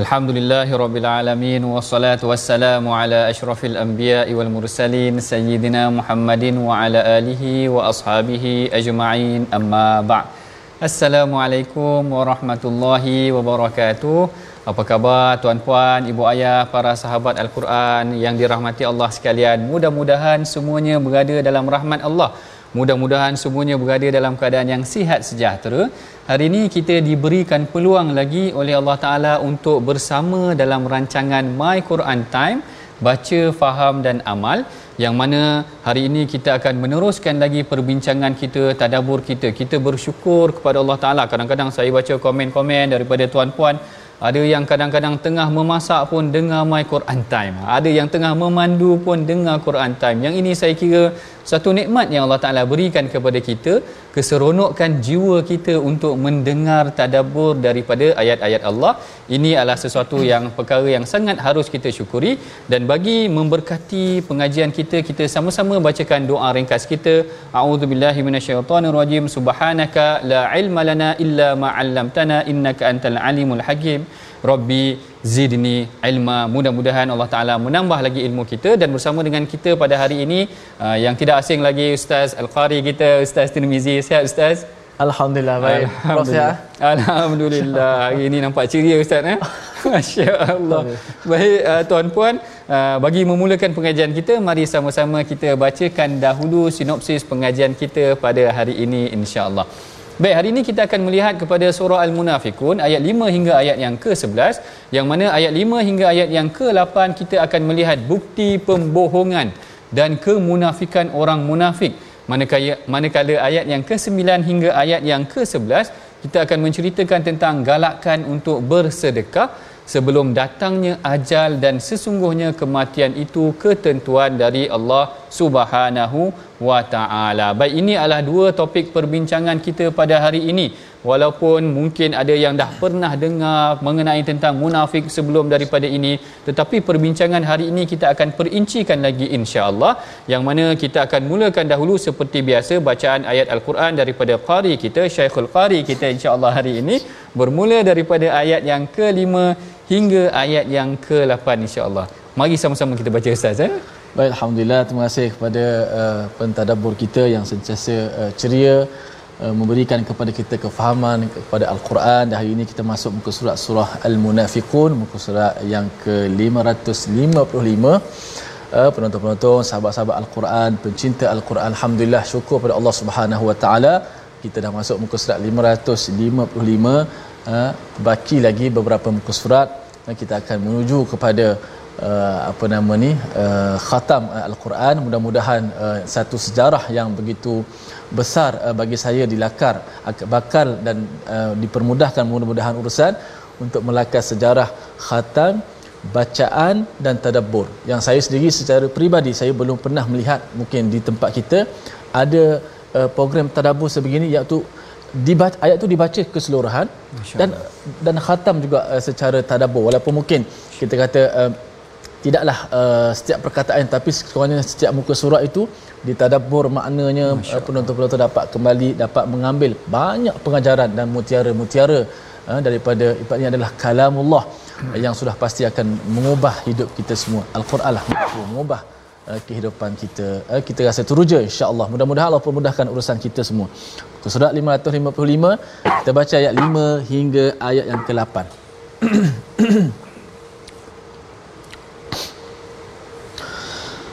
Alhamdulillahirrabbilalamin Wassalatu wassalamu ala ashrafil anbiya wal mursalin Sayyidina Muhammadin wa ala alihi wa ashabihi ajma'in amma ba' Assalamualaikum warahmatullahi wabarakatuh apa khabar tuan-puan, ibu ayah, para sahabat Al-Quran yang dirahmati Allah sekalian? Mudah-mudahan semuanya berada dalam rahmat Allah. Mudah-mudahan semuanya berada dalam keadaan yang sihat sejahtera. Hari ini kita diberikan peluang lagi oleh Allah Taala untuk bersama dalam rancangan My Quran Time, baca, faham dan amal yang mana hari ini kita akan meneruskan lagi perbincangan kita, tadabur kita. Kita bersyukur kepada Allah Taala. Kadang-kadang saya baca komen-komen daripada tuan-puan ada yang kadang-kadang tengah memasak pun dengar my Quran time. Ada yang tengah memandu pun dengar Quran time. Yang ini saya kira satu nikmat yang Allah Taala berikan kepada kita, keseronokkan jiwa kita untuk mendengar tadabbur daripada ayat-ayat Allah. Ini adalah sesuatu yang perkara yang sangat harus kita syukuri dan bagi memberkati pengajian kita, kita sama-sama bacakan doa ringkas kita. A'udzubillahi minasyaitonirrajim. Subhanaka la ilma lana illa ma 'allamtana innaka antal alimul hakim. Rabbi zidni ilma. Mudah-mudahan Allah Taala menambah lagi ilmu kita dan bersama dengan kita pada hari ini uh, yang tidak asing lagi Ustaz Al-Qari kita Ustaz Tirmizi. Sihat Ustaz? Alhamdulillah baik. Alhamdulillah. Alhamdulillah. Hari ini nampak ceria Ustaz eh. Masya-Allah. Baik uh, tuan-puan, uh, bagi memulakan pengajian kita, mari sama-sama kita bacakan dahulu sinopsis pengajian kita pada hari ini insya-Allah. Baik, hari ini kita akan melihat kepada surah Al-Munafikun ayat 5 hingga ayat yang ke-11 yang mana ayat 5 hingga ayat yang ke-8 kita akan melihat bukti pembohongan dan kemunafikan orang munafik. Manakala, manakala ayat yang ke-9 hingga ayat yang ke-11 kita akan menceritakan tentang galakan untuk bersedekah sebelum datangnya ajal dan sesungguhnya kematian itu ketentuan dari Allah Subhanahu wa taala. Baik ini adalah dua topik perbincangan kita pada hari ini. Walaupun mungkin ada yang dah pernah dengar mengenai tentang munafik sebelum daripada ini, tetapi perbincangan hari ini kita akan perincikan lagi insya-Allah. Yang mana kita akan mulakan dahulu seperti biasa bacaan ayat al-Quran daripada qari kita, Syekhul Qari kita insya-Allah hari ini bermula daripada ayat yang kelima hingga ayat yang ke-8 insya-Allah. Mari sama-sama kita baca Ustaz eh. Baik, Alhamdulillah. Terima kasih kepada uh, pentadabbur kita yang sentiasa uh, ceria uh, memberikan kepada kita kefahaman kepada Al-Quran. Dan hari ini kita masuk muka surat surah Al-Munafiqun, muka surat yang ke-555. Uh, penonton-penonton, sahabat-sahabat Al-Quran, pencinta Al-Quran, Alhamdulillah syukur pada Allah Subhanahu Wa Taala. Kita dah masuk muka surat 555. Uh, baki lagi beberapa muka surat dan kita akan menuju kepada uh, apa nama ni uh, khatam uh, al-Quran. Mudah-mudahan uh, satu sejarah yang begitu besar uh, bagi saya dilakar bakal dan uh, dipermudahkan mudah-mudahan urusan untuk melakar sejarah khatam bacaan dan tadabbur. Yang saya sendiri secara peribadi saya belum pernah melihat mungkin di tempat kita ada uh, program tadabbur sebegini iaitu dibaca, ayat tu dibaca keseluruhan dan dan khatam juga uh, secara tadabbur. Walaupun mungkin kita kata uh, tidaklah uh, setiap perkataan tapi sekurangnya setiap muka surat itu ditadabbur maknanya uh, penonton-penonton dapat kembali dapat mengambil banyak pengajaran dan mutiara-mutiara uh, daripada ini adalah kalamullah hmm. yang sudah pasti akan mengubah hidup kita semua. al-Quran lah mengubah uh, kehidupan kita. Uh, kita rasa teruja insya-Allah. Mudah-mudahan Allah permudahkan urusan kita semua. Surat 555 kita baca ayat 5 hingga ayat yang ke-8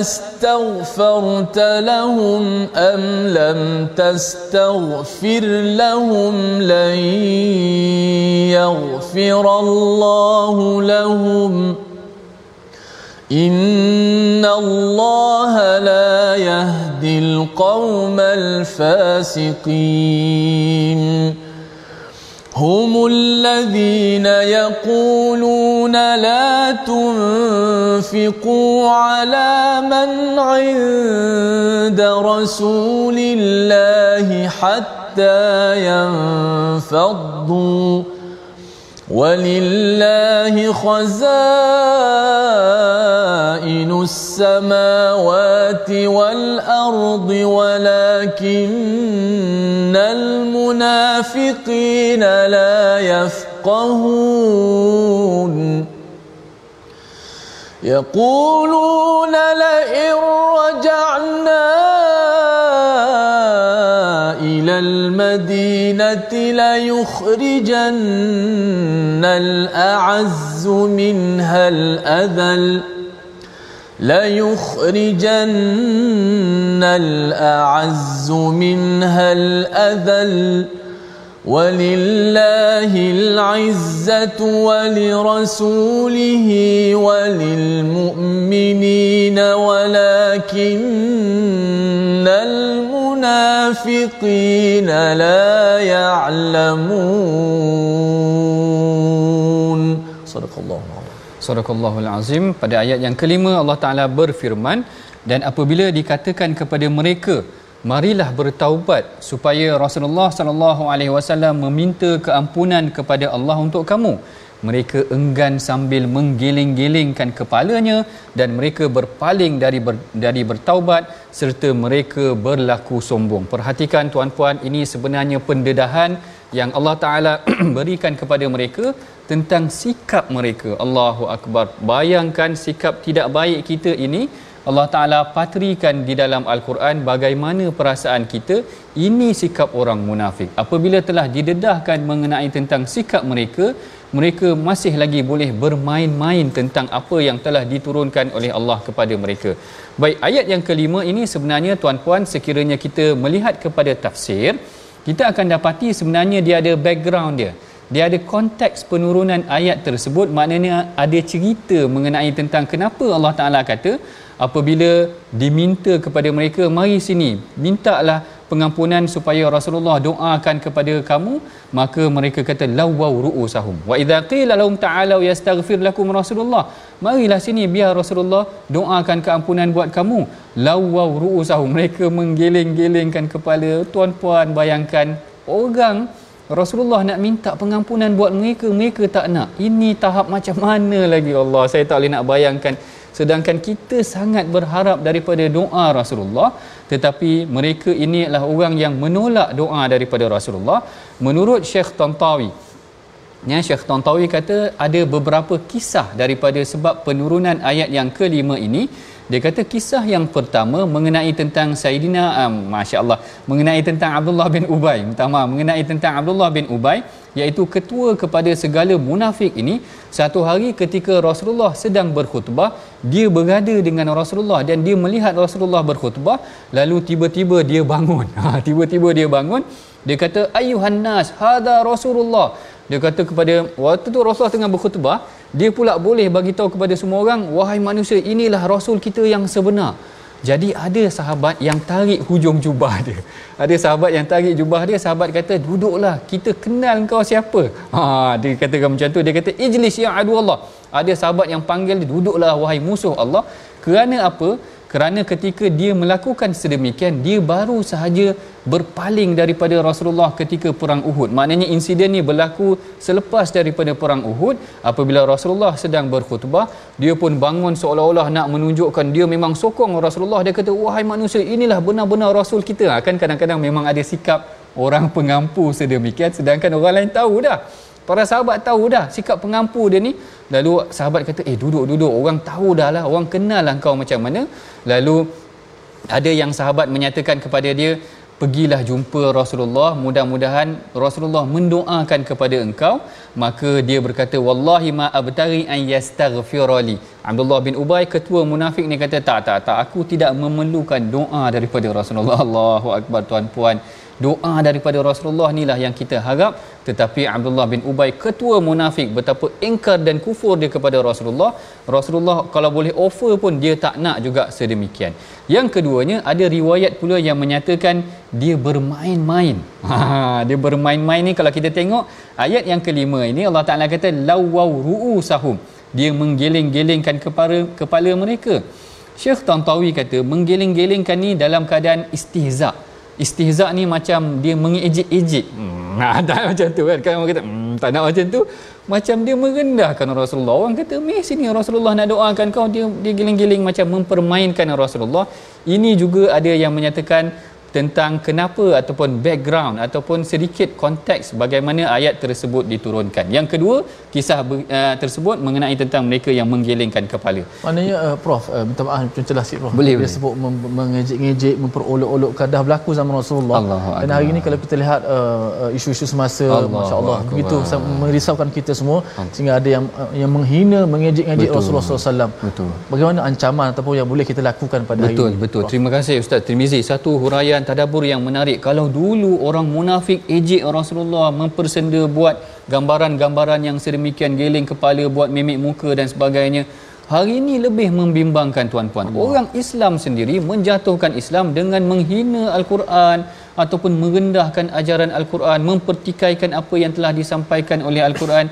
أستغفرت لهم أم لم تستغفر لهم لن يغفر الله لهم؟ إن الله لا يهدي القوم الفاسقين. هم الذين يقولون لا تنفقوا على من عند رسول الله حتى ينفضوا. ولله خزائن السماوات والارض ولكن المنافقين لا يفقهون يقولون لئن رجعنا المدينة ليخرجن الأعز منها الأذل ليخرجن الأعز منها الأذل. ولله العزة ولرسوله وللمؤمنين ولكن المنافقين لا يعلمون صدق الله Sadaqallahul Azim pada ayat yang kelima Allah Taala berfirman dan apabila dikatakan kepada mereka marilah bertaubat supaya Rasulullah sallallahu alaihi wasallam meminta keampunan kepada Allah untuk kamu mereka enggan sambil menggiling-gilingkan kepalanya dan mereka berpaling dari ber, dari bertaubat serta mereka berlaku sombong. Perhatikan tuan-puan ini sebenarnya pendedahan yang Allah Taala berikan kepada mereka tentang sikap mereka. Allahu akbar. Bayangkan sikap tidak baik kita ini Allah Taala patrikan di dalam Al-Quran bagaimana perasaan kita ini sikap orang munafik. Apabila telah didedahkan mengenai tentang sikap mereka, mereka masih lagi boleh bermain-main tentang apa yang telah diturunkan oleh Allah kepada mereka. Baik, ayat yang kelima ini sebenarnya tuan-puan sekiranya kita melihat kepada tafsir, kita akan dapati sebenarnya dia ada background dia. Dia ada konteks penurunan ayat tersebut maknanya ada cerita mengenai tentang kenapa Allah Taala kata apabila diminta kepada mereka mari sini mintalah pengampunan supaya Rasulullah doakan kepada kamu maka mereka kata lawau ruusahum. Wa idza qila lahum ta'alu yastaghfir lakum Rasulullah. Marilah sini biar Rasulullah doakan keampunan buat kamu. Lawau ruusahum. Mereka menggeleng-gelengkan kepala. Tuan-puan bayangkan orang Rasulullah nak minta pengampunan buat mereka mereka tak nak. Ini tahap macam mana lagi Allah? Saya tak boleh nak bayangkan sedangkan kita sangat berharap daripada doa Rasulullah tetapi mereka ini adalah orang yang menolak doa daripada Rasulullah. Menurut Syekh Tantawi Ya, Syekh Tantawi kata ada beberapa kisah daripada sebab penurunan ayat yang kelima ini. Dia kata kisah yang pertama mengenai tentang Sayyidina um, Masya Allah mengenai tentang Abdullah bin Ubay minta mengenai tentang Abdullah bin Ubay iaitu ketua kepada segala munafik ini. Satu hari ketika Rasulullah sedang berkhutbah dia berada dengan Rasulullah dan dia melihat Rasulullah berkhutbah lalu tiba-tiba dia bangun ha, tiba-tiba dia bangun dia kata ayuhan nas hada Rasulullah dia kata kepada waktu tu Rasulullah tengah berkhutbah dia pula boleh bagi tahu kepada semua orang wahai manusia inilah rasul kita yang sebenar jadi ada sahabat yang tarik hujung jubah dia. Ada sahabat yang tarik jubah dia, sahabat kata, "Duduklah, kita kenal kau siapa." Ha, dia katakan macam tu, dia kata, "Ijlis ya adu Allah." Ada sahabat yang panggil dia, "Duduklah wahai musuh Allah." Kerana apa? kerana ketika dia melakukan sedemikian dia baru sahaja berpaling daripada Rasulullah ketika perang Uhud. Maknanya insiden ni berlaku selepas daripada perang Uhud. Apabila Rasulullah sedang berkhutbah dia pun bangun seolah-olah nak menunjukkan dia memang sokong. Rasulullah dia kata wahai manusia inilah benar-benar rasul kita. Ha, kan kadang-kadang memang ada sikap orang pengampu sedemikian sedangkan orang lain tahu dah para sahabat tahu dah sikap pengampu dia ni. Lalu sahabat kata eh duduk duduk. Orang tahu dah lah. Orang kenal lah kau macam mana. Lalu ada yang sahabat menyatakan kepada dia pergilah jumpa Rasulullah. Mudah-mudahan Rasulullah mendoakan kepada engkau. Maka dia berkata wallahi ma abtari an yastaghfirali Abdullah bin Ubay ketua munafik ni kata tak tak tak. Aku tidak memerlukan doa daripada Rasulullah. Allahu akbar tuan-puan doa daripada Rasulullah inilah yang kita harap. Tetapi Abdullah bin Ubay ketua munafik betapa ingkar dan kufur dia kepada Rasulullah. Rasulullah kalau boleh offer pun dia tak nak juga sedemikian. Yang keduanya ada riwayat pula yang menyatakan dia bermain-main. Ha, dia bermain-main ni kalau kita tengok ayat yang kelima ini Allah Ta'ala kata lawau ru'usahum dia menggeleng-gelengkan kepala, kepala mereka. Syekh Tantawi kata menggeleng-gelengkan ni dalam keadaan istihza' istihza ni macam dia mengejek-ejek. Hmm, nah, tak macam tu kan. Orang kata, hmm, tak nak macam tu. Macam dia merendahkan Rasulullah. Orang kata, meh sini Rasulullah nak doakan kau. Dia, dia giling-giling macam mempermainkan Rasulullah. Ini juga ada yang menyatakan tentang kenapa ataupun background ataupun sedikit konteks bagaimana ayat tersebut diturunkan. Yang kedua, kisah uh, tersebut mengenai tentang mereka yang menggelengkan kepala. Maknanya uh, prof, uh, minta maaf contohlah sikit prof. Boleh, dia boleh. sebut memengejek-ngejek, memperolok-olokkan dah berlaku zaman Rasulullah. Allah Dan hari ini kalau kita lihat uh, isu-isu semasa masya-Allah begitu merisaukan kita semua Allah. sehingga ada yang uh, yang menghina, mengejek-ngejek Rasulullah SAW. Betul. Bagaimana ancaman ataupun yang boleh kita lakukan pada betul, hari ini? Betul, betul. Terima kasih Ustaz Trimizi. Satu huraian dan tadabur yang menarik. Kalau dulu orang munafik ejek Rasulullah mempersenda buat gambaran-gambaran yang sedemikian geling kepala buat mimik muka dan sebagainya hari ini lebih membimbangkan tuan-puan. Allah. orang Islam sendiri menjatuhkan Islam dengan menghina Al-Quran ataupun merendahkan ajaran Al-Quran mempertikaikan apa yang telah disampaikan oleh Al-Quran.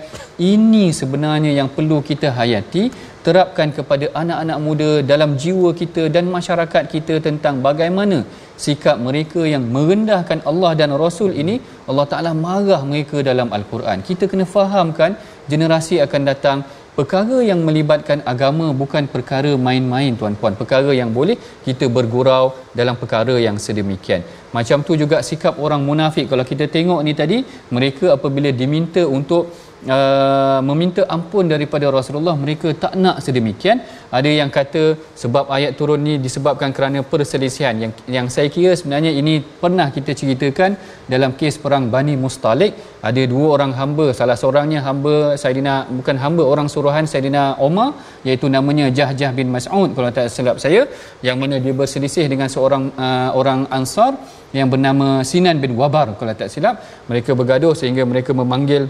Ini sebenarnya yang perlu kita hayati terapkan kepada anak-anak muda dalam jiwa kita dan masyarakat kita tentang bagaimana sikap mereka yang merendahkan Allah dan Rasul ini Allah Taala marah mereka dalam al-Quran. Kita kena fahamkan generasi akan datang perkara yang melibatkan agama bukan perkara main-main tuan-puan. Perkara yang boleh kita bergurau dalam perkara yang sedemikian. Macam tu juga sikap orang munafik kalau kita tengok ni tadi mereka apabila diminta untuk uh, meminta ampun daripada Rasulullah mereka tak nak sedemikian. Ada yang kata sebab ayat turun ni disebabkan kerana perselisihan. Yang yang saya kira sebenarnya ini pernah kita ceritakan dalam kes perang Bani Mustalik. Ada dua orang hamba. Salah seorangnya hamba Saidina bukan hamba orang suruhan Saidina Omar iaitu namanya Jahjah bin Mas'ud kalau tak silap saya yang mana dia berselisih dengan seorang uh, orang Ansar yang bernama Sinan bin Wabar kalau tak silap. Mereka bergaduh sehingga mereka memanggil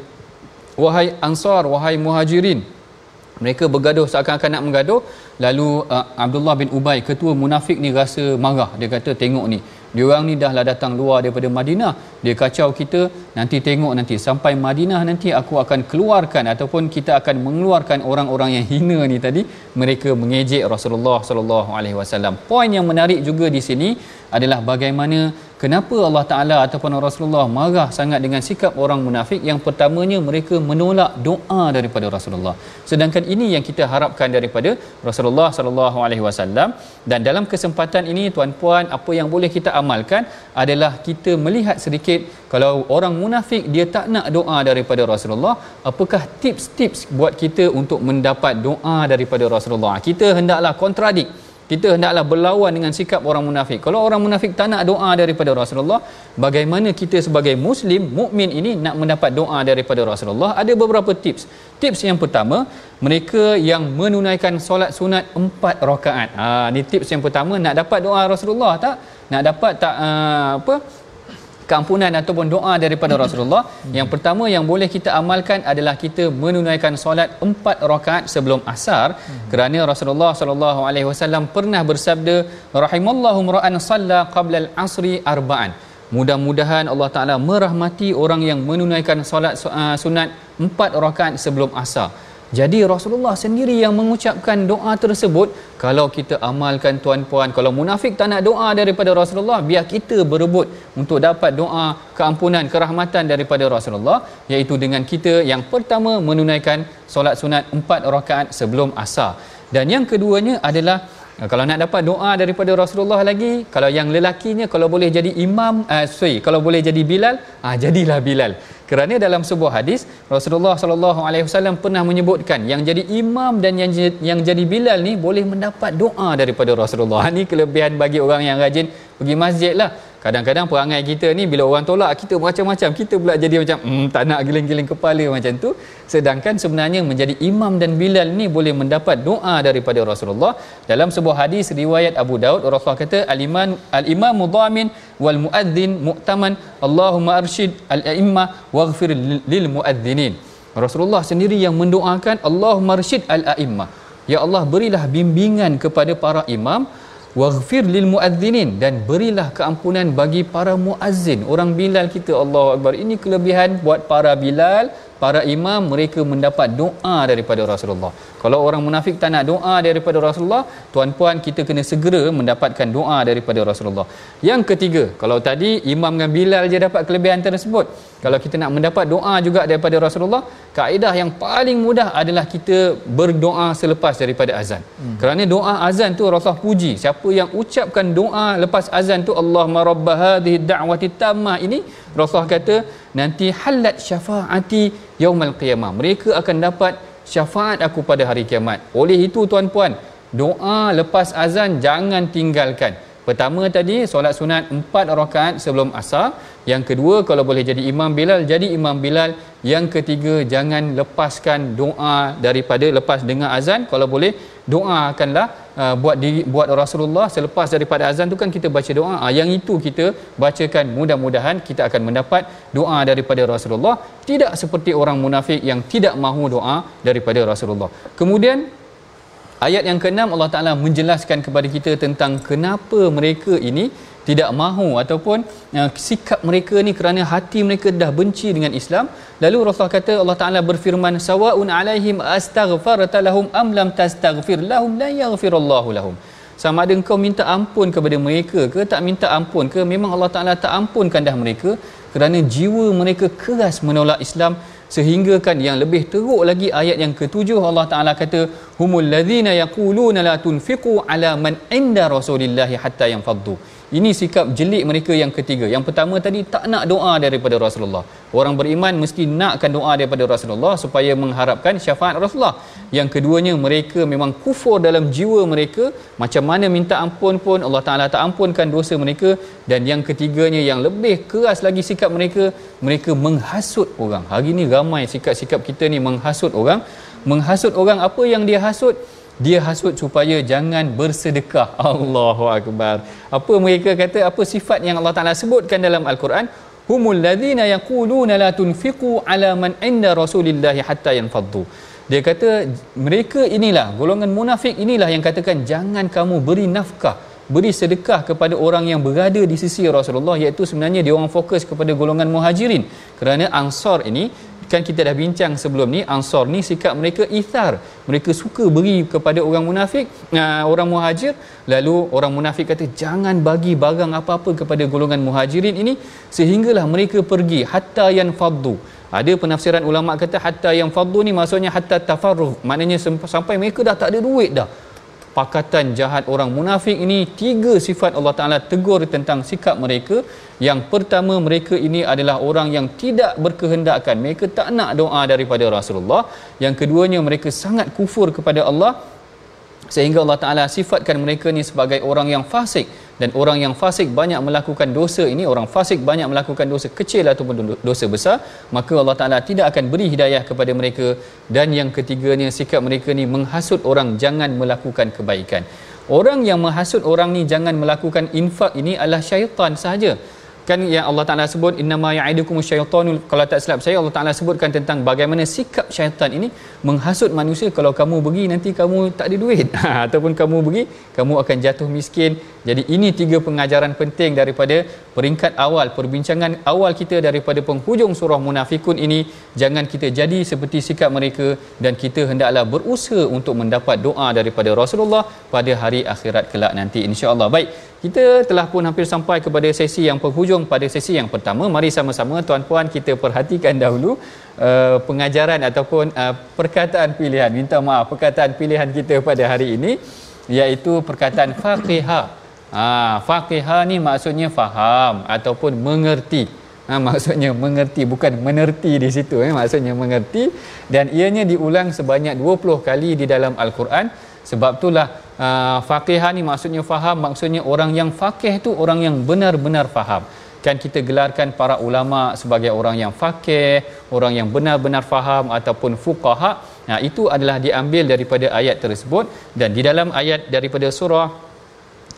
wahai ansar wahai muhajirin. Mereka bergaduh seakan-akan nak menggaduh. Lalu uh, Abdullah bin Ubay ketua munafik ni rasa marah. Dia kata tengok ni dia orang ni dah lah datang luar daripada Madinah. Dia kacau kita nanti tengok nanti. Sampai Madinah nanti aku akan keluarkan ataupun kita akan mengeluarkan orang-orang yang hina ni tadi. Mereka mengejek Rasulullah sallallahu alaihi wasallam. Poin yang menarik juga di sini adalah bagaimana kenapa Allah Taala ataupun Rasulullah marah sangat dengan sikap orang munafik? Yang pertamanya mereka menolak doa daripada Rasulullah. Sedangkan ini yang kita harapkan daripada Rasulullah sallallahu alaihi wasallam. Dan dalam kesempatan ini tuan-puan apa yang boleh kita amalkan adalah kita melihat sedikit kalau orang munafik dia tak nak doa daripada Rasulullah apakah tips-tips buat kita untuk mendapat doa daripada Rasulullah? Kita hendaklah kontradik kita hendaklah berlawan dengan sikap orang munafik. Kalau orang munafik tak nak doa daripada Rasulullah, bagaimana kita sebagai muslim, mukmin ini nak mendapat doa daripada Rasulullah? Ada beberapa tips. Tips yang pertama, mereka yang menunaikan solat sunat empat rakaat. Ha, ini tips yang pertama nak dapat doa Rasulullah tak? Nak dapat tak uh, apa? Keampunan ataupun doa daripada Rasulullah. Yang pertama yang boleh kita amalkan adalah kita menunaikan solat empat rakaat sebelum asar. Kerana Rasulullah sallallahu alaihi wasallam pernah bersabda rahimallahu ra'an salla qabla al-asri arba'an. Mudah-mudahan Allah Taala merahmati orang yang menunaikan solat uh, sunat empat rakaat sebelum asar Jadi Rasulullah sendiri yang mengucapkan doa tersebut kalau kita amalkan tuan-puan kalau munafik tak nak doa daripada Rasulullah biar kita berebut untuk dapat doa keampunan kerahmatan daripada Rasulullah iaitu dengan kita yang pertama menunaikan solat sunat empat rakaat sebelum asar. Dan yang keduanya adalah kalau nak dapat doa daripada Rasulullah lagi kalau yang lelakinya kalau boleh jadi imam uh, sorry kalau boleh jadi Bilal ah jadilah Bilal kerana dalam sebuah hadis Rasulullah sallallahu alaihi wasallam pernah menyebutkan yang jadi imam dan yang yang jadi bilal ni boleh mendapat doa daripada Rasulullah. Ini kelebihan bagi orang yang rajin pergi masjid lah. Kadang-kadang perangai kita ni bila orang tolak kita macam-macam. Kita pula jadi macam hmm, tak nak giling-giling kepala macam tu. Sedangkan sebenarnya menjadi imam dan bilal ni boleh mendapat doa daripada Rasulullah. Dalam sebuah hadis riwayat Abu Daud Rasulullah kata al-iman al-imam mudhamin wal muadzin mu'taman Allahumma arsyid al-a'immah waghfir lil muadzinin. Rasulullah sendiri yang mendoakan Allahumma arsyid al-a'immah. Ya Allah berilah bimbingan kepada para imam waghfir lil muadzinin dan berilah keampunan bagi para muazzin. Orang bilal kita Allahu akbar. Ini kelebihan buat para bilal para imam mereka mendapat doa daripada Rasulullah. Kalau orang munafik tak nak doa daripada Rasulullah, tuan-puan kita kena segera mendapatkan doa daripada Rasulullah. Yang ketiga, kalau tadi imam dengan Bilal je dapat kelebihan tersebut, kalau kita nak mendapat doa juga daripada Rasulullah, kaedah yang paling mudah adalah kita berdoa selepas daripada azan. Hmm. Kerana doa azan tu Rasulullah puji. Siapa yang ucapkan doa lepas azan tu Allahumma rabb hadhihi da'wati tammah ini Rasulullah kata nanti halat syafaati yaumal qiyamah. Mereka akan dapat syafaat aku pada hari kiamat. Oleh itu tuan-puan doa lepas azan jangan tinggalkan. Pertama tadi solat sunat empat rakaat sebelum asar yang kedua kalau boleh jadi imam bilal jadi imam bilal. Yang ketiga jangan lepaskan doa daripada lepas dengar azan. Kalau boleh doakanlah uh, buat diri, buat Rasulullah selepas daripada azan tu kan kita baca doa. Uh, yang itu kita bacakan. Mudah-mudahan kita akan mendapat doa daripada Rasulullah. Tidak seperti orang munafik yang tidak mahu doa daripada Rasulullah. Kemudian ayat yang keenam Allah Taala menjelaskan kepada kita tentang kenapa mereka ini tidak mahu ataupun uh, sikap mereka ni kerana hati mereka dah benci dengan Islam. Lalu Rasulullah kata Allah Taala berfirman sawaun alaihim astaghfarta lahum am lam tastaghfir lahum la yaghfirullahu lahum. Sama ada engkau minta ampun kepada mereka ke tak minta ampun ke memang Allah Taala tak ampunkan dah mereka. Kerana jiwa mereka keras menolak Islam sehingga kan yang lebih teruk lagi ayat yang ketujuh Allah Taala kata humul ladzina yaquluna la tunfiqu ala man inda rasulillahi hatta yanfaddu ini sikap jelik mereka yang ketiga. Yang pertama tadi tak nak doa daripada Rasulullah. Orang beriman mesti nakkan doa daripada Rasulullah supaya mengharapkan syafaat Rasulullah. Yang keduanya mereka memang kufur dalam jiwa mereka. Macam mana minta ampun pun Allah Ta'ala tak ampunkan dosa mereka. Dan yang ketiganya yang lebih keras lagi sikap mereka. Mereka menghasut orang. Hari ini ramai sikap-sikap kita ni menghasut orang. Menghasut orang apa yang dia hasut? Dia hasut supaya jangan bersedekah. Allahu akbar. Apa mereka kata? Apa sifat yang Allah Taala sebutkan dalam al-Quran? Humul ladzina yaquluna la tunfiqu ala man inda rasulillahi hatta yanfaddu. Dia kata mereka inilah golongan munafik inilah yang katakan jangan kamu beri nafkah beri sedekah kepada orang yang berada di sisi Rasulullah. Iaitu sebenarnya dia orang fokus kepada golongan muhajirin. Kerana ansar ini kan kita dah bincang sebelum ni ansar ni sikap mereka ithar. Mereka suka beri kepada orang munafik uh, orang muhajir. Lalu orang munafik kata jangan bagi barang apa-apa kepada golongan muhajirin ini sehinggalah mereka pergi. Hatta yan faddu ada penafsiran ulama kata hatta yang faddu ni maksudnya hatta tafarruh maknanya sampai mereka dah tak ada duit dah pakatan jahat orang munafik ini tiga sifat Allah Taala tegur tentang sikap mereka. Yang pertama mereka ini adalah orang yang tidak berkehendakkan. Mereka tak nak doa daripada Rasulullah. Yang keduanya mereka sangat kufur kepada Allah. Sehingga Allah Taala sifatkan mereka ni sebagai orang yang fasik dan orang yang fasik banyak melakukan dosa ini orang fasik banyak melakukan dosa kecil ataupun dosa besar maka Allah Taala tidak akan beri hidayah kepada mereka. Dan yang ketiganya sikap mereka ni menghasut orang jangan melakukan kebaikan. Orang yang menghasut orang ni jangan melakukan infak ini adalah syaitan sahaja kan yang Allah Taala sebut innama ya'idukum syaitanu. Kalau tak silap saya Allah Taala sebutkan tentang bagaimana sikap syaitan ini menghasut manusia. Kalau kamu pergi nanti kamu tak ada duit. Ataupun kamu pergi kamu akan jatuh miskin. Jadi ini tiga pengajaran penting daripada peringkat awal perbincangan awal kita daripada penghujung surah munafikun ini. Jangan kita jadi seperti sikap mereka dan kita hendaklah berusaha untuk mendapat doa daripada Rasulullah pada hari akhirat kelak nanti insya-Allah. Baik kita telah pun hampir sampai kepada sesi yang penghujung. Pada sesi yang pertama mari sama-sama tuan-puan kita perhatikan dahulu uh, pengajaran ataupun uh, perkataan pilihan. Minta maaf perkataan pilihan kita pada hari ini iaitu perkataan faqihah ha faqihah ni maksudnya faham ataupun mengerti. Ha, maksudnya mengerti bukan menerti di situ eh maksudnya mengerti. Dan ianya diulang sebanyak 20 kali di dalam al-Quran sebab itulah uh, faqihah ni maksudnya faham maksudnya orang yang faqih tu orang yang benar-benar faham. Kan kita gelarkan para ulama sebagai orang yang faqih orang yang benar-benar faham ataupun fuqaha. Nah itu adalah diambil daripada ayat tersebut. Dan di dalam ayat daripada surah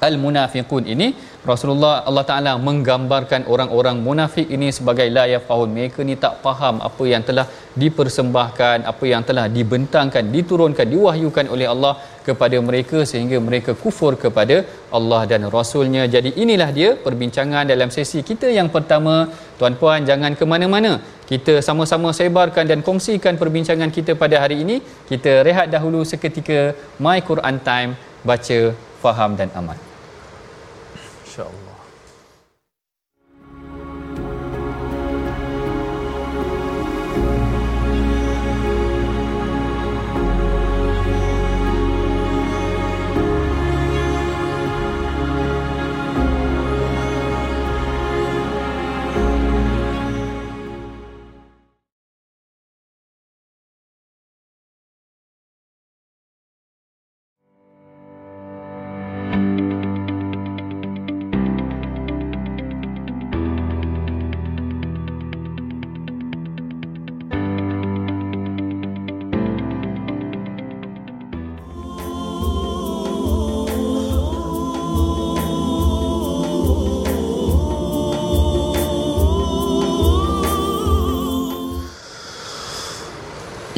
al-munafiqun ini Rasulullah Allah Taala menggambarkan orang-orang munafik ini sebagai la yafahun mereka ni tak faham apa yang telah dipersembahkan apa yang telah dibentangkan diturunkan diwahyukan oleh Allah kepada mereka sehingga mereka kufur kepada Allah dan Rasulnya. Jadi inilah dia perbincangan dalam sesi kita yang pertama. Tuan-puan jangan ke mana-mana. Kita sama-sama sebarkan dan kongsikan perbincangan kita pada hari ini. Kita rehat dahulu seketika. My Quran time. Baca faham dan amal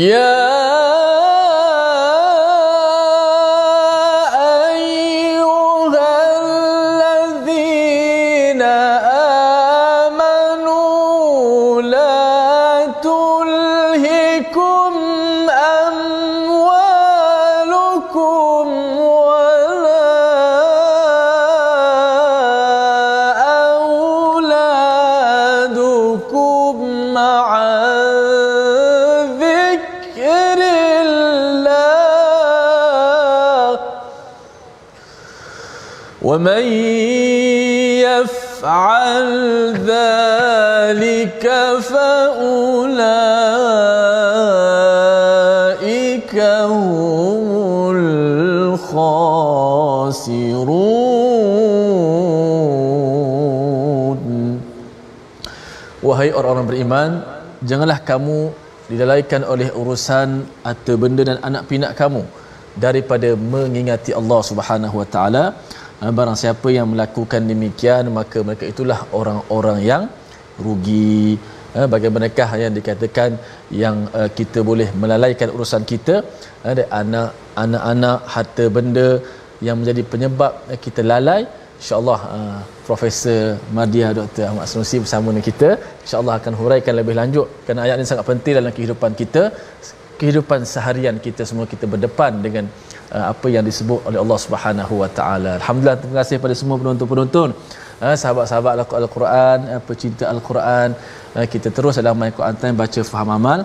Ya. Wahai orang-orang beriman, janganlah kamu dilalaikan oleh urusan atau benda dan anak pinak kamu daripada mengingati Allah Subhanahu wa taala. Ha, barang siapa yang melakukan demikian maka mereka itulah orang-orang yang rugi. Ha, bagaimanakah yang dikatakan yang uh, kita boleh melalaikan urusan kita? Ada anak anak-anak harta benda yang menjadi penyebab kita lalai insyaallah uh, profesor Madia Dr Ahmad Sanusi bersama dengan kita insyaallah akan huraikan lebih lanjut kerana ayat ini sangat penting dalam kehidupan kita kehidupan seharian kita semua kita berdepan dengan uh, apa yang disebut oleh Allah Subhanahu Wa Taala. Alhamdulillah terima kasih kepada semua penonton-penonton. Uh, sahabat-sahabat Al-Quran, uh, pecinta Al-Quran, uh, kita terus dalam My Quran Time baca faham amal.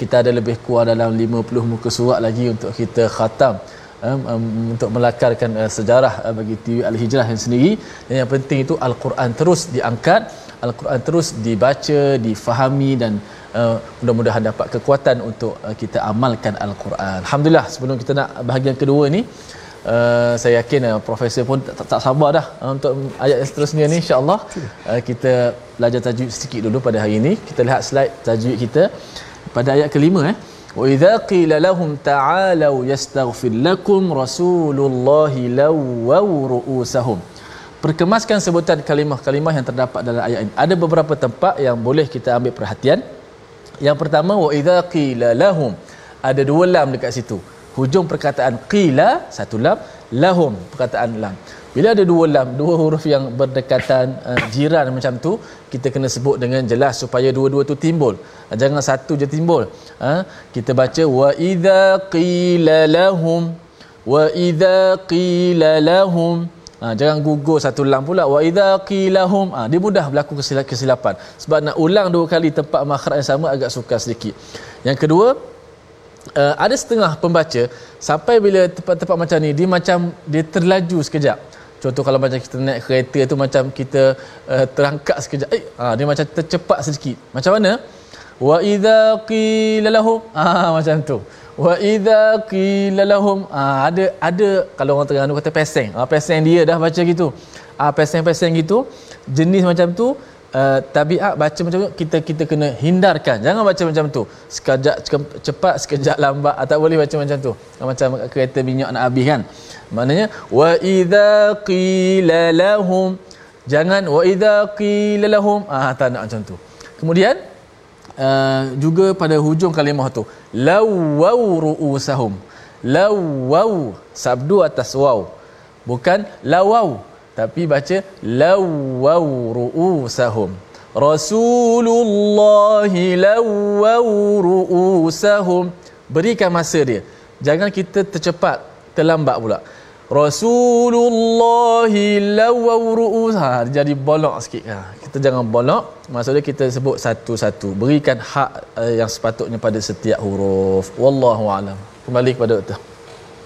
Kita ada lebih kurang dalam 50 muka surat lagi untuk kita khatam untuk melakarkan uh, sejarah uh, bagi TV Al-Hijrah yang sendiri. Dan yang penting itu Al-Quran terus diangkat, Al-Quran terus dibaca, difahami dan uh, mudah-mudahan dapat kekuatan untuk kita amalkan al-Quran. Alhamdulillah sebelum kita nak bahagian kedua ni uh, saya yakin uh, profesor pun tak, tak, tak sabar dah uh, untuk ayat yang seterusnya ni insya-Allah uh, kita belajar tajwid sedikit dulu pada hari ini. Kita lihat slide tajwid kita pada ayat kelima eh. Wa idza qila lahum ta'alu yastaghfir lakum rasulullahi law ru'usahum. Perkemaskan sebutan kalimah-kalimah yang terdapat dalam ayat ini. Ada beberapa tempat yang boleh kita ambil perhatian. Yang pertama idza qila lahum. Ada dua lam dekat situ. Hujung perkataan qila satu lam. Lahum perkataan lam bila ada dua lam dua huruf yang berdekatan uh, jiran macam tu kita kena sebut dengan jelas supaya dua-dua tu timbul. Uh, jangan satu je timbul. Uh, kita baca wa idza qila lahum wa idza qila lahum. Ha, jangan gugur satu lam pula. Wa idza qilahum ha, dia mudah berlaku kesilapan. Sebab nak ulang dua kali tempat makhraj yang sama agak sukar sedikit. Yang kedua uh, ada setengah pembaca sampai bila tempat-tempat macam ni dia macam dia terlaju sekejap contoh kalau macam kita naik kereta tu macam kita uh, terangkat sekejap. Eh ha, dia macam tercepat sedikit. Macam mana? Wa idza qila lahum. Ah macam tu. Wa idza qila lahum. Ah ada ada kalau orang Terengganu kata peseng. Ah peseng dia dah baca gitu. Ah peseng-peseng gitu jenis macam tu uh, tabiat baca macam tu kita kita kena hindarkan. Jangan baca macam tu. Sekejap cepat sekejap lambat. Ah, tak boleh baca macam tu. Ah, macam kereta minyak nak habis kan? Maknanya wa idza qila lahum jangan wa idza qila lahum. Ah tak nak macam tu. Kemudian uh, juga pada hujung kalimah tu lawau ruusahum. Lawau sabdu atas waw bukan lawau tapi baca lawau ruusahum. Rasulullah lawau ruusahum. Berikan masa dia. Jangan kita tercepat terlambat pula. Rasulullah lawau ru'us ha, jadi bolok sikit. Ha, kita jangan bolok maksudnya kita sebut satu-satu. Berikan hak uh, yang sepatutnya pada setiap huruf. Wallahu alam. Kembali kepada doktor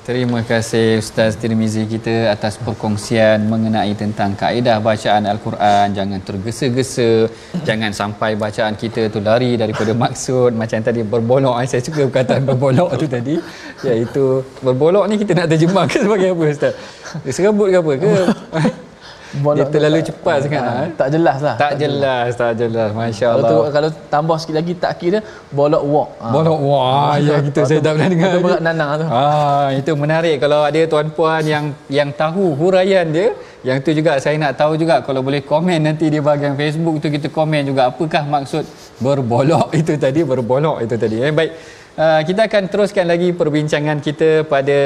Terima kasih Ustaz Tirmizi kita atas perkongsian mengenai tentang kaedah bacaan Al-Quran. Jangan tergesa-gesa. Jangan sampai bacaan kita tu lari daripada maksud. Macam tadi berbolok. Saya suka perkataan berbolok tu tadi. Iaitu berbolok ni kita nak terjemahkan sebagai apa Ustaz? Serabut ke apa ke? Bolak dia terlalu cepat ha, sangat ha, tak jelas lah tak, tak jelas, jelas tak jelas. masya-Allah kalau, kalau tambah sikit lagi tak kira bolak walk ha. bolak walk ah, ya gitu. Saya dah pernah dengar. itu berat nanang tu. Ah itu menarik. Kalau ada tuan-puan yang yang tahu huraian dia yang tu juga saya nak tahu juga. Kalau boleh komen nanti di bahagian Facebook tu kita komen juga. Apakah maksud berbolok itu tadi? Berbolok itu tadi. Eh baik Uh, kita akan teruskan lagi perbincangan kita pada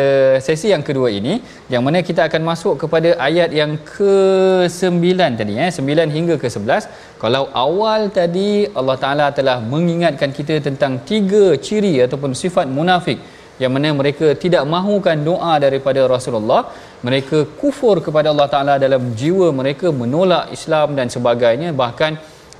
sesi yang kedua ini yang mana kita akan masuk kepada ayat yang ke-9 tadi eh. 9 hingga ke-11 kalau awal tadi Allah Taala telah mengingatkan kita tentang tiga ciri ataupun sifat munafik yang mana mereka tidak mahukan doa daripada Rasulullah. Mereka kufur kepada Allah Taala dalam jiwa mereka menolak Islam dan sebagainya. Bahkan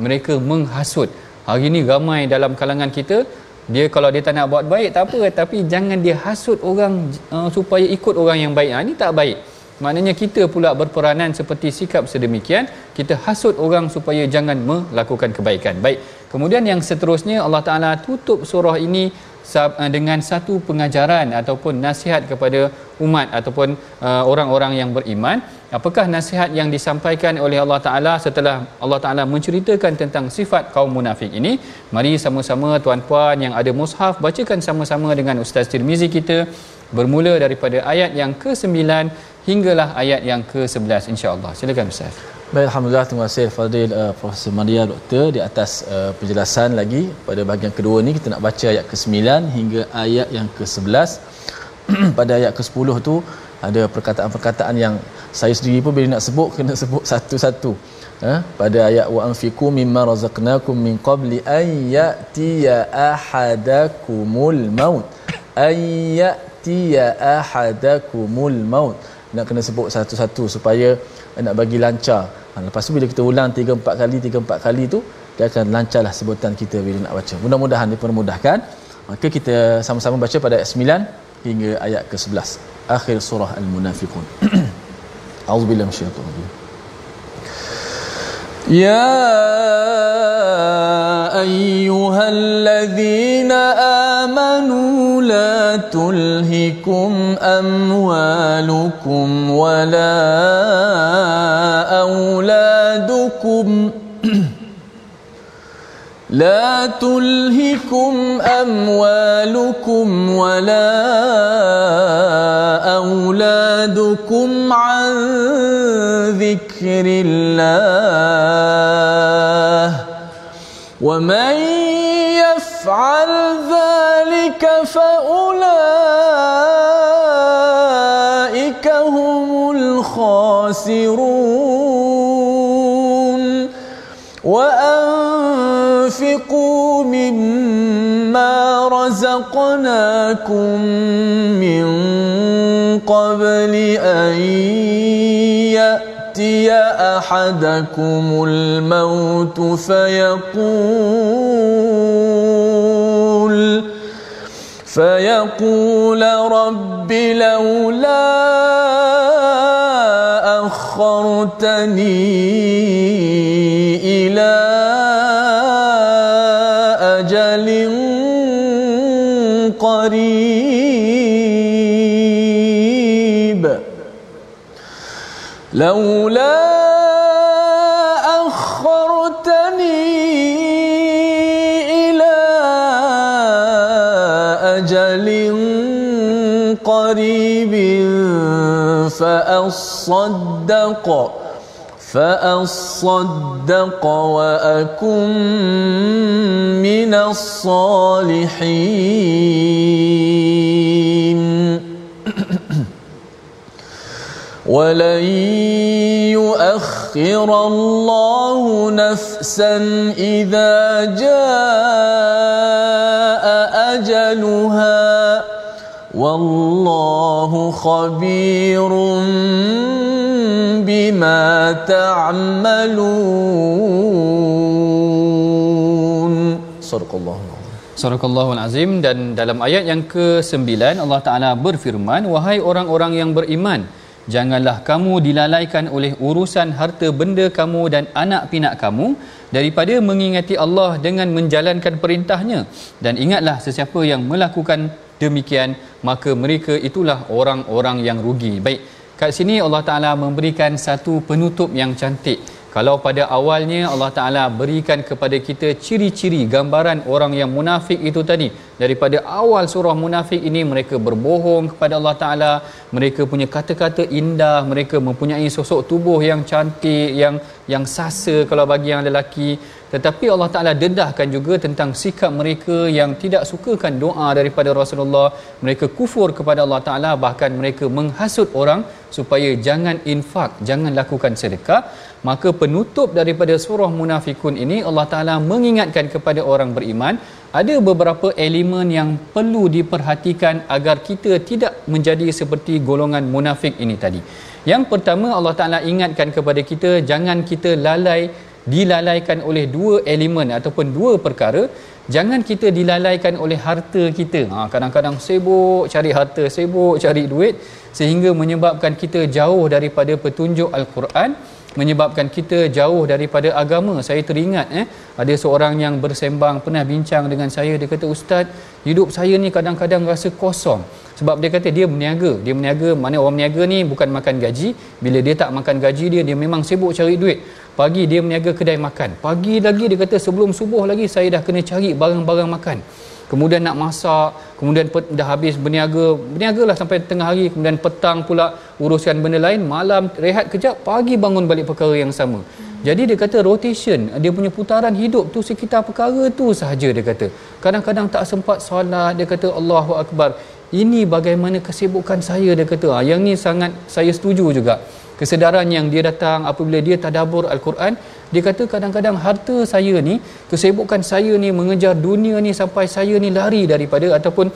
mereka menghasut. Hari ini ramai dalam kalangan kita dia kalau dia tak nak buat baik tak apa. Tapi jangan dia hasut orang uh, supaya ikut orang yang baik. Ha, ini tak baik. Maknanya kita pula berperanan seperti sikap sedemikian. Kita hasut orang supaya jangan melakukan kebaikan. Baik. Kemudian yang seterusnya Allah Taala tutup surah ini uh, dengan satu pengajaran ataupun nasihat kepada umat ataupun uh, orang-orang yang beriman apakah nasihat yang disampaikan oleh Allah Taala setelah Allah Taala menceritakan tentang sifat kaum munafik ini? Mari sama-sama tuan-puan yang ada mushaf bacakan sama-sama dengan ustaz Tirmizi kita bermula daripada ayat yang ke-9 hinggalah ayat yang ke-11 insya-Allah. Silakan ustaz. Baik, Alhamdulillah, terima kasih Fadil uh, Profesor Maria Doktor di atas uh, penjelasan lagi. Pada bahagian kedua ni kita nak baca ayat ke-9 hingga ayat yang ke-11 pada ayat ke-10 tu ada perkataan-perkataan yang saya sendiri pun bila nak sebut kena sebut satu-satu. Ha? pada ayat wa anfiqu mimma razaqnakum min qabli an ya'tiya ahadakumul maut. Ay ya'tiya ahadakumul maut. Nak kena sebut satu-satu supaya nak bagi lancar. Ha, lepas tu bila kita ulang 3 4 kali 3 4 kali tu dia akan lancarlah sebutan kita bila nak baca. Mudah-mudahan dipermudahkan maka kita sama-sama baca pada ayat 9 hingga ayat ke-11 akhir surah al-munafiqun أعوذ بالله من الشيطان الرجيم. يا أيها الذين آمنوا لا تلهكم أموالكم ولا أولادكم لا تلهكم أموالكم ولا أولادكم عن ذكر الله ومن يفعل ذلك فأولئك هم الخاسرون مما رزقناكم من قبل أن يأتي أحدكم الموت فيقول فيقول رب لولا أخرتني إلى لولا أخرتني إلى أجل قريب فأصدق فأصدق وأكن من الصالحين. ولن يؤخر الله نفسا إذا جاء أجلها والله خبير بما تعملون صدق الله Surah Al-Azim dan dalam ayat yang ke-9 Allah Taala berfirman wahai orang-orang yang beriman janganlah kamu dilalaikan oleh urusan harta benda kamu dan anak pinak kamu daripada mengingati Allah dengan menjalankan perintahnya. Dan ingatlah sesiapa yang melakukan demikian maka mereka itulah orang-orang yang rugi. Baik kat sini Allah Taala memberikan satu penutup yang cantik kalau pada awalnya Allah Taala berikan kepada kita ciri-ciri gambaran orang yang munafik itu tadi. Daripada awal surah munafik ini mereka berbohong kepada Allah Taala. Mereka punya kata-kata indah. Mereka mempunyai sosok tubuh yang cantik yang yang sasa kalau bagi yang lelaki. Tetapi Allah Taala dedahkan juga tentang sikap mereka yang tidak sukakan doa daripada Rasulullah. Mereka kufur kepada Allah Taala. Bahkan mereka menghasut orang supaya jangan infak jangan lakukan sedekah maka penutup daripada surah munafikun ini Allah Taala mengingatkan kepada orang beriman ada beberapa elemen yang perlu diperhatikan agar kita tidak menjadi seperti golongan munafik ini tadi. Yang pertama Allah Taala ingatkan kepada kita jangan kita lalai dilalaikan oleh dua elemen ataupun dua perkara jangan kita dilalaikan oleh harta kita. Ha, kadang-kadang sibuk cari harta sibuk cari duit sehingga menyebabkan kita jauh daripada petunjuk al-Quran menyebabkan kita jauh daripada agama. Saya teringat eh ada seorang yang bersembang pernah bincang dengan saya. Dia kata ustaz hidup saya ni kadang-kadang rasa kosong sebab dia kata dia berniaga. Dia berniaga mana orang berniaga ni bukan makan gaji. Bila dia tak makan gaji dia dia memang sibuk cari duit. Pagi dia berniaga kedai makan. Pagi lagi dia kata sebelum subuh lagi saya dah kena cari barang-barang makan. Kemudian nak masak kemudian dah habis berniaga. Berniagalah sampai tengah hari. Kemudian petang pula uruskan benda lain. Malam rehat kejap pagi bangun balik perkara yang sama. Jadi dia kata rotation dia punya putaran hidup tu sekitar perkara tu sahaja dia kata. Kadang-kadang tak sempat solat dia kata Allahu akbar ini bagaimana kesibukan saya dia kata. Ha, yang ni sangat saya setuju juga. Kesedaran yang dia datang apabila dia tadabbur al-Quran dia kata kadang-kadang harta saya ni kesibukan saya ni mengejar dunia ni sampai saya ni lari daripada ataupun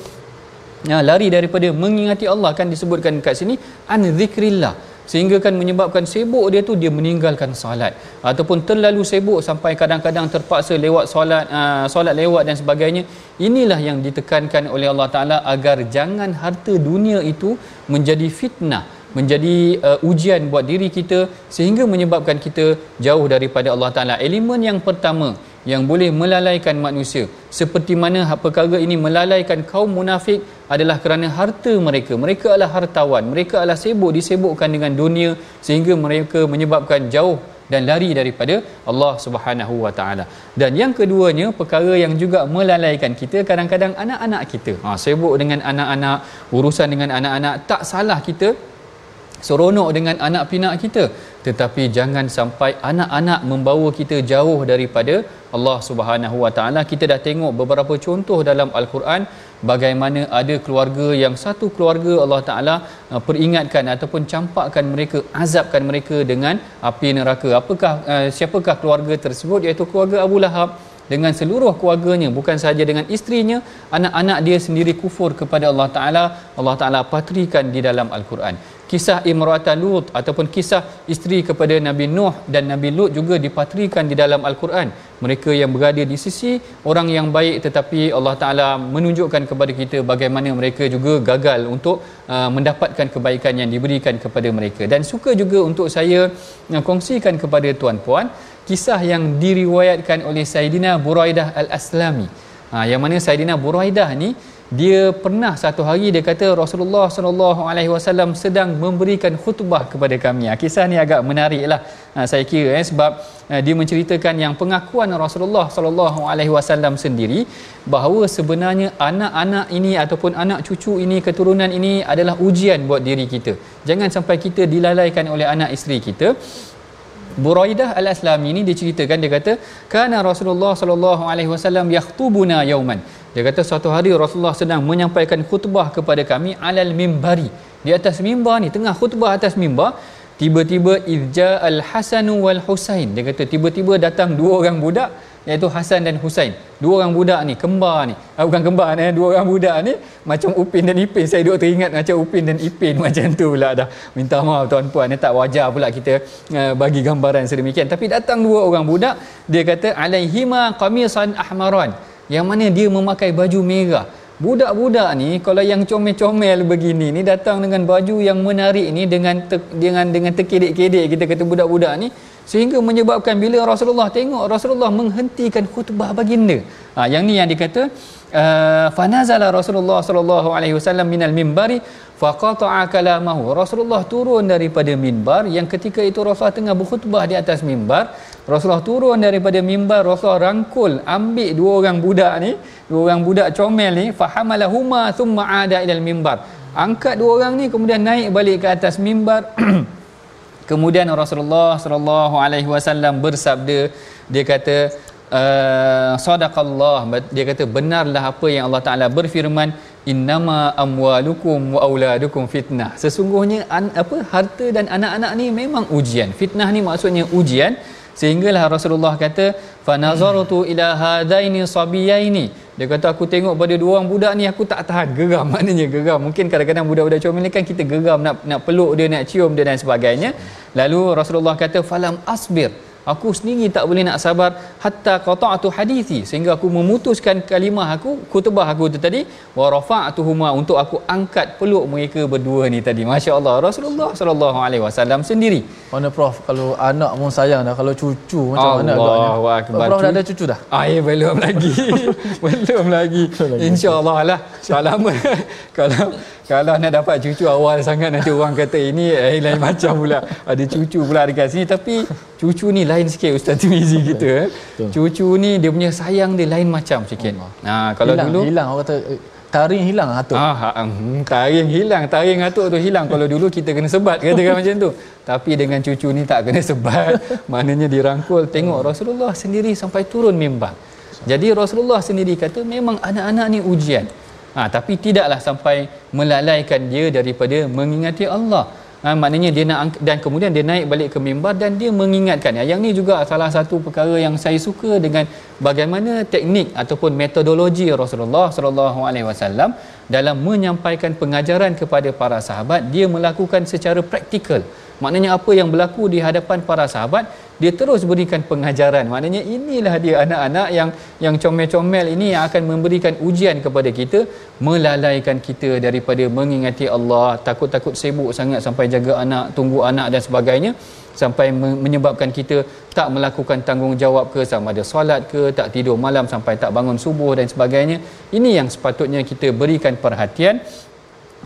ya, lari daripada mengingati Allah. Kan disebutkan kat sini an zikrillah sehingga kan menyebabkan sibuk dia tu dia meninggalkan solat ataupun terlalu sibuk sampai kadang-kadang terpaksa lewat solat uh, solat lewat dan sebagainya inilah yang ditekankan oleh Allah Taala agar jangan harta dunia itu menjadi fitnah menjadi uh, ujian buat diri kita sehingga menyebabkan kita jauh daripada Allah Taala. Elemen yang pertama yang boleh melalaikan manusia seperti mana perkara ini melalaikan kaum munafik adalah kerana harta mereka. Mereka adalah hartawan. Mereka adalah sibuk disibukkan dengan dunia sehingga mereka menyebabkan jauh dan lari daripada Allah Subhanahu Wa Taala. Dan yang keduanya perkara yang juga melalaikan kita kadang-kadang anak-anak kita. Ha sibuk dengan anak-anak, urusan dengan anak-anak tak salah kita seronok dengan anak pinak kita tetapi jangan sampai anak-anak membawa kita jauh daripada Allah Subhanahu Wa Taala. Kita dah tengok beberapa contoh dalam al-Quran bagaimana ada keluarga yang satu keluarga Allah Taala uh, peringatkan ataupun campakkan mereka azabkan mereka dengan api neraka. Apakah uh, siapakah keluarga tersebut? Iaitu keluarga Abu Lahab. Dengan seluruh keluarganya bukan sahaja dengan isterinya anak-anak dia sendiri kufur kepada Allah Taala. Allah Taala patrikan di dalam al-Quran kisah Imrata Lut ataupun kisah isteri kepada Nabi Nuh dan Nabi Lut juga dipatrikan di dalam Al-Quran. Mereka yang berada di sisi orang yang baik tetapi Allah Taala menunjukkan kepada kita bagaimana mereka juga gagal untuk uh, mendapatkan kebaikan yang diberikan kepada mereka. Dan suka juga untuk saya uh, kongsikan kepada tuan-puan kisah yang diriwayatkan oleh Saidina Buraidah Al-Aslami. Ha, yang mana Saidina Buraidah ni dia pernah satu hari dia kata Rasulullah sallallahu alaihi wasallam sedang memberikan khutbah kepada kami. Ha, kisah ni agak menariklah ha, saya kira eh sebab ha, dia menceritakan yang pengakuan Rasulullah sallallahu alaihi wasallam sendiri bahawa sebenarnya anak-anak ini ataupun anak cucu ini keturunan ini adalah ujian buat diri kita. Jangan sampai kita dilalaikan oleh anak isteri kita. Buraidah Al-Aslami ini diceritakan dia kata kana Rasulullah sallallahu alaihi wasallam yakhtubuna yauman dia kata suatu hari Rasulullah sedang menyampaikan khutbah kepada kami alal mimbari. Di atas mimbar ni tengah khutbah atas mimbar tiba-tiba izja al-Hasan wal Husain. Dia kata tiba-tiba datang dua orang budak iaitu Hasan dan Husain. Dua orang budak ni kembar ni. Ah, bukan kembar ni dua orang budak ni macam Upin dan Ipin. Saya duk teringat macam Upin dan Ipin macam tu pula dah. Minta maaf tuan-puan tak wajar pula kita uh, bagi gambaran sedemikian. Tapi datang dua orang budak dia kata alaihima qamisan ahmaran yang mana dia memakai baju merah. Budak-budak ni kalau yang comel-comel begini ni datang dengan baju yang menarik ni dengan te, dengan dengan terkedek-kedek kita kata budak-budak ni sehingga menyebabkan bila Rasulullah tengok Rasulullah menghentikan khutbah baginda. Ha, yang ni yang dikata uh, fanazala Rasulullah sallallahu alaihi wasallam minal mimbari faqata'a kalamahu. Rasulullah turun daripada mimbar yang ketika itu Rasulullah tengah berkhutbah di atas mimbar Rasulullah turun daripada mimbar Rasulullah rangkul ambil dua orang budak ni dua orang budak comel ni fahamalahuma thumma ada ilal mimbar. Angkat dua orang ni kemudian naik balik ke atas mimbar. Kemudian Rasulullah sallallahu alaihi wasallam bersabda dia kata uh, sadaqallah. Dia kata benarlah apa yang Allah Taala berfirman innama amwalukum wa auladukum fitnah sesungguhnya an, apa harta dan anak-anak ni memang ujian. Fitnah ni maksudnya ujian sehinggalah Rasulullah kata fa nazartu ila hadaini sabiyaini. Dia kata aku tengok pada dua orang budak ni aku tak tahan. Geram maknanya geram. Mungkin kadang-kadang budak-budak comel ni kan kita geram nak nak peluk dia nak cium dia dan sebagainya. Lalu Rasulullah kata falam asbir aku sendiri tak boleh nak sabar hatta qata'tu hadithi sehingga aku memutuskan kalimah aku khutbah aku tu tadi wa rafa'tuhuma untuk aku angkat peluk mereka berdua ni tadi. masya-Allah Rasulullah sallallahu alaihi wasallam sendiri. Mana prof kalau anak pun sayang dah kalau cucu macam Allah mana agaknya? Prof dah ada cucu dah? Ah ya belum lagi. Belum lagi. Insyaallah lah. Tak lama kalau kalau nak dapat cucu awal sangat nanti orang kata ini eh, lain macam pula. Ada cucu pula dekat sini. Tapi cucu ni lain sikit Ustaz Timizi kita eh. cucu ni dia punya sayang dia lain macam sikit. Nah kalau hilang, dulu hilang. Orang kata eh, taring hilang atuk. Ah, ha, hmm, taring hilang. Taring atuk tu hilang. Kalau dulu kita kena sebat katakan macam tu. Tapi dengan cucu ni tak kena sebat. Maknanya dirangkul tengok Rasulullah sendiri sampai turun mimbar. Jadi Rasulullah sendiri kata memang anak-anak ni ujian. Ha, tapi tidaklah sampai melalaikan dia daripada mengingati Allah ha, maknanya dia nak dan kemudian dia naik balik ke mimbar dan dia mengingatkan. Ya, yang ni juga salah satu perkara yang saya suka dengan bagaimana teknik ataupun metodologi Rasulullah sallallahu alaihi wasallam dalam menyampaikan pengajaran kepada para sahabat. Dia melakukan secara praktikal maknanya apa yang berlaku di hadapan para sahabat dia terus berikan pengajaran. Maknanya inilah dia anak-anak yang yang comel-comel ini yang akan memberikan ujian kepada kita melalaikan kita daripada mengingati Allah takut-takut sibuk sangat sampai jaga anak tunggu anak dan sebagainya sampai menyebabkan kita tak melakukan tanggungjawab ke sama ada solat ke tak tidur malam sampai tak bangun subuh dan sebagainya. Ini yang sepatutnya kita berikan perhatian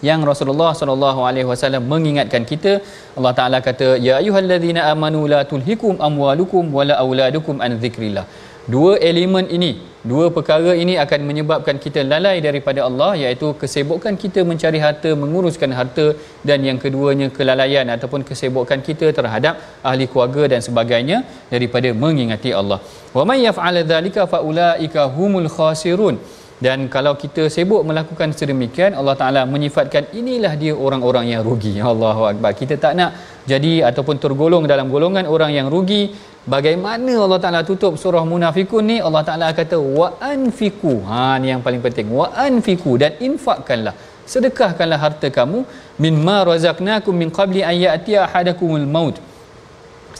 yang Rasulullah sallallahu alaihi wasallam mengingatkan kita Allah Taala kata ya ayyuhallazina amanu la tulhikum amwalukum wala auladukum an dzikrillah dua elemen ini dua perkara ini akan menyebabkan kita lalai daripada Allah iaitu kesibukan kita mencari harta menguruskan harta dan yang keduanya kelalaian ataupun kesibukan kita terhadap ahli keluarga dan sebagainya daripada mengingati Allah. Wa may yaf'al dzalika faulaika humul khasirun dan kalau kita sibuk melakukan sedemikian Allah Taala menyifatkan inilah dia orang-orang yang rugi. Allahu akbar. Kita tak nak jadi ataupun tergolong dalam golongan orang yang rugi. Bagaimana Allah Taala tutup surah munafikun ni? Allah Taala kata wa anfiku ha ni yang paling penting. Wa anfiku dan infakkanlah. Sedekahkanlah harta kamu. Mimma razaqnakum min qabli an ya'tiya ahadakumul maut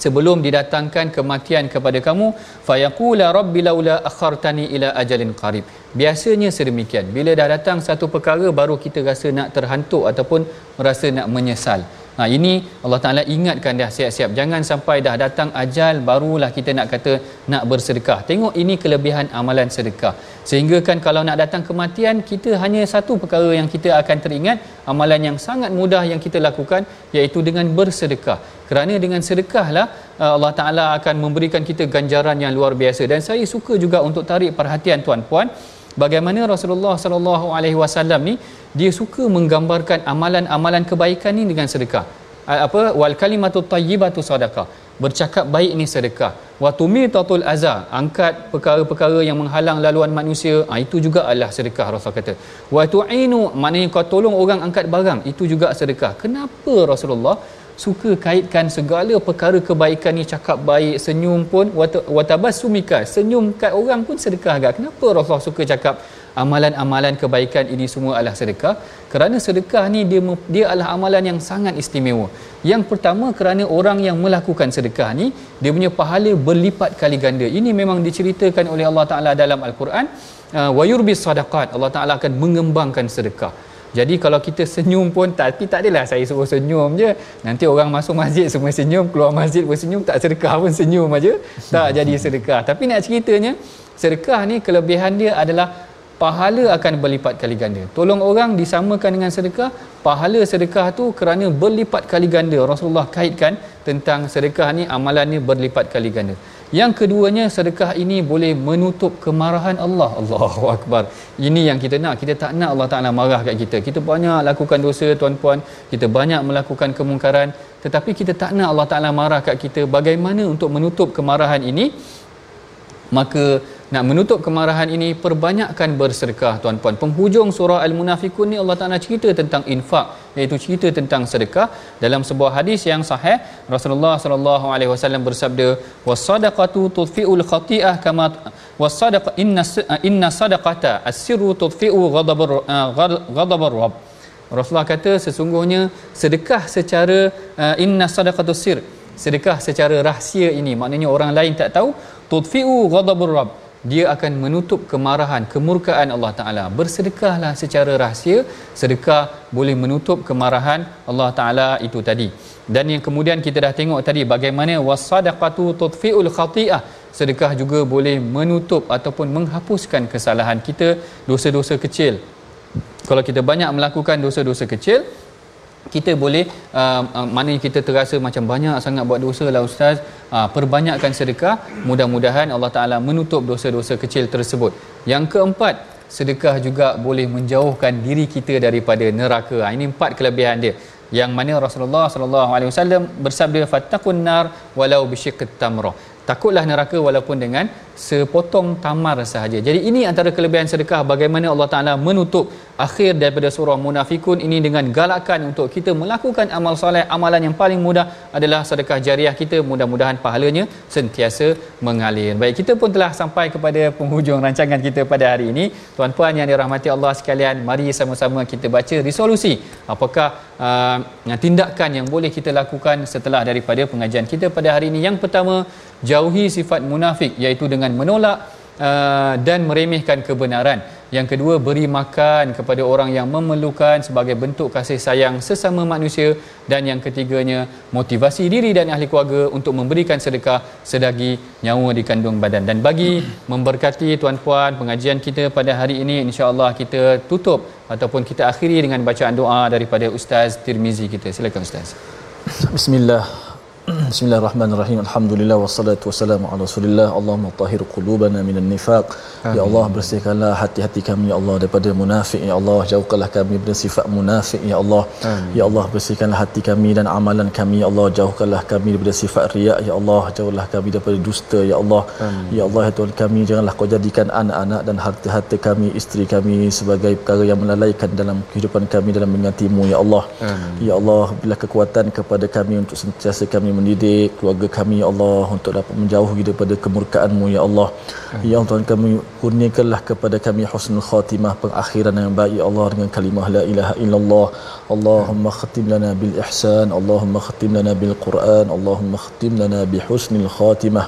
sebelum didatangkan kematian kepada kamu fayaqula rabbi laula akhartani ila ajalin qarib. Biasanya sedemikian. Bila dah datang satu perkara baru kita rasa nak terhantuk ataupun merasa nak menyesal Ha, ini Allah Ta'ala ingatkan dah siap-siap. Jangan sampai dah datang ajal barulah kita nak kata nak bersedekah. Tengok ini kelebihan amalan sedekah. Sehingga kan kalau nak datang kematian, kita hanya satu perkara yang kita akan teringat. Amalan yang sangat mudah yang kita lakukan iaitu dengan bersedekah. Kerana dengan sedekahlah uh, Allah Ta'ala akan memberikan kita ganjaran yang luar biasa. Dan saya suka juga untuk tarik perhatian tuan-puan. Bagaimana Rasulullah sallallahu alaihi wasallam ni dia suka menggambarkan amalan-amalan kebaikan ni dengan sedekah. Apa wal kalimatu thayyibatu sadaqah. Bercakap baik ni sedekah. Wa tumitatul azza, angkat perkara-perkara yang menghalang laluan manusia, ha, itu juga adalah sedekah Rasul kata. Wa tu'inu, maknanya kau tolong orang angkat barang, itu juga sedekah. Kenapa Rasulullah suka kaitkan segala perkara kebaikan ni cakap baik senyum pun watabassumika senyum kat orang pun sedekah agak. Kenapa Rasulullah suka cakap amalan-amalan kebaikan ini semua adalah sedekah? Kerana sedekah ni dia dia adalah amalan yang sangat istimewa. Yang pertama kerana orang yang melakukan sedekah ni dia punya pahala berlipat kali ganda. Ini memang diceritakan oleh Allah Taala dalam al-Quran. Uh, wa yurbis sadaqat. Allah Taala akan mengembangkan sedekah jadi kalau kita senyum pun tapi tak adalah saya suruh senyum je. Nanti orang masuk masjid semua senyum, keluar masjid pun senyum, tak sedekah pun senyum aja. Tak jadi sedekah. Tapi nak ceritanya, sedekah ni kelebihan dia adalah pahala akan berlipat kali ganda. Tolong orang disamakan dengan sedekah, pahala sedekah tu kerana berlipat kali ganda. Rasulullah kaitkan tentang sedekah ni amalan ni berlipat kali ganda. Yang keduanya sedekah ini boleh menutup kemarahan Allah. Allahu akbar. Ini yang kita nak. Kita tak nak Allah Taala marah kat kita. Kita banyak lakukan dosa tuan-puan, kita banyak melakukan kemungkaran, tetapi kita tak nak Allah Taala marah kat kita. Bagaimana untuk menutup kemarahan ini? Maka nak menutup kemarahan ini perbanyakkan bersedekah tuan-puan. Penghujung surah al-munafiqun ni Allah Taala cerita tentang infak iaitu cerita tentang sedekah. Dalam sebuah hadis yang sahih Rasulullah sallallahu alaihi wasallam bersabda wasadaqatu tudfi'ul khati'ah kama wasadaq inna inna sadaqata as-sirru tudfi'u ghadabur uh, ghadabur rabb. Rasulullah kata sesungguhnya sedekah secara uh, inna sadaqatu sir sedekah secara rahsia ini maknanya orang lain tak tahu tudfi'u ghadabur rabb dia akan menutup kemarahan kemurkaan Allah Taala. Bersedekahlah secara rahsia. Sedekah boleh menutup kemarahan Allah Taala itu tadi. Dan yang kemudian kita dah tengok tadi bagaimana wasadaqatu tudfiul khati'ah. Sedekah juga boleh menutup ataupun menghapuskan kesalahan kita dosa-dosa kecil. Kalau kita banyak melakukan dosa-dosa kecil kita boleh uh, uh, mana kita terasa macam banyak sangat buat dosa lah ustaz. Uh, perbanyakkan sedekah mudah-mudahan Allah Taala menutup dosa-dosa kecil tersebut. Yang keempat sedekah juga boleh menjauhkan diri kita daripada neraka. Ha, ini empat kelebihan dia. Yang mana Rasulullah sallallahu alaihi wasallam bersabda fattaqun nar walau bisyiqqit tamrah takutlah neraka walaupun dengan sepotong tamar sahaja. Jadi ini antara kelebihan sedekah bagaimana Allah Taala menutup akhir daripada surah Munafikun ini dengan galakan untuk kita melakukan amal soleh. Amalan yang paling mudah adalah sedekah jariah kita. Mudah-mudahan pahalanya sentiasa mengalir. Baik, kita pun telah sampai kepada penghujung rancangan kita pada hari ini. Tuan-puan yang dirahmati Allah sekalian, mari sama-sama kita baca resolusi. Apakah uh, tindakan yang boleh kita lakukan setelah daripada pengajian kita pada hari ini? Yang pertama, jauhi sifat munafik iaitu dengan menolak uh, dan meremehkan kebenaran. Yang kedua, beri makan kepada orang yang memerlukan sebagai bentuk kasih sayang sesama manusia dan yang ketiganya, motivasi diri dan ahli keluarga untuk memberikan sedekah sedagi nyawa di kandung badan. Dan bagi memberkati tuan-puan pengajian kita pada hari ini insya-Allah kita tutup ataupun kita akhiri dengan bacaan doa daripada Ustaz Tirmizi kita. Silakan Ustaz. Bismillah. Bismillahirrahmanirrahim. Alhamdulillah wassalatu wassalamu ala Rasulillah. Allahumma tahhir qulubana minan nifaq. Ya Allah bersihkanlah hati-hati kami ya Allah daripada munafik ya Allah. Jauhkanlah kami dari sifat munafik ya Allah. Amin. Ya Allah bersihkanlah hati kami dan amalan kami ya Allah. Jauhkanlah kami daripada sifat riak ya Allah. Jauhkanlah kami daripada dusta ya Allah. Amin. Ya Allah ya Tuhan kami janganlah kau jadikan anak-anak dan harta-harta kami, isteri kami sebagai perkara yang melalaikan dalam kehidupan kami dalam mengingatimu ya Allah. Amin. Ya Allah bila kekuatan kepada kami untuk sentiasa kami mendidik mendidik keluarga kami ya Allah untuk dapat menjauhi daripada kemurkaan-Mu ya Allah. Ya Allah Tuhan kami kurniakanlah kepada kami husnul khatimah pengakhiran yang baik ya Allah dengan kalimah la ilaha illallah. Allahumma khatim lana bil ihsan, Allahumma khatim lana bil Quran, Allahumma khatim lana bi husnil khatimah.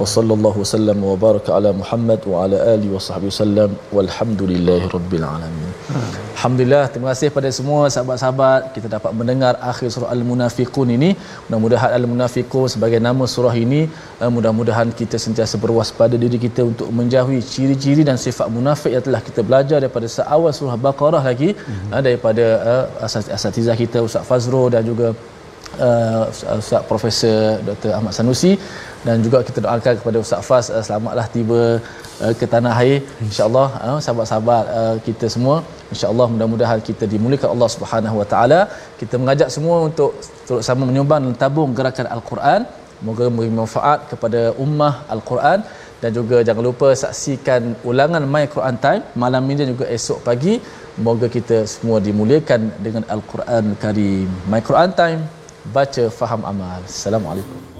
Wa sallallahu wasallam wa baraka ala Muhammad wa ala alihi wa sahbihi wasallam walhamdulillahi rabbil alamin. Alhamdulillah terima kasih pada semua sahabat-sahabat kita dapat mendengar akhir surah al-munafiqun ini. Mudah-mudahan al-munafiqun sebagai nama surah ini uh, mudah-mudahan kita sentiasa berwaspada diri kita untuk menjauhi ciri-ciri dan sifat munafik yang telah kita belajar daripada seawal surah Baqarah lagi mm-hmm. uh, daripada uh, asatizah kita Ustaz Fazro dan juga uh, Ustaz Profesor Dr. Ahmad Sanusi dan juga kita doakan kepada Ustaz Faz uh, selamatlah tiba uh, ke tanah air. Insyaallah uh, sahabat-sahabat uh, kita semua insyaallah mudah-mudahan kita dimuliakan Allah Subhanahu Wa Taala. Kita mengajak semua untuk terus sama menyumbang dan tabung gerakan al-Quran. Moga memberi manfaat kepada ummah al-Quran. Dan juga jangan lupa saksikan ulangan My Quran Time malam ini dan juga esok pagi. Moga kita semua dimuliakan dengan al-Quran Karim. My Quran Time baca faham amal. Assalamualaikum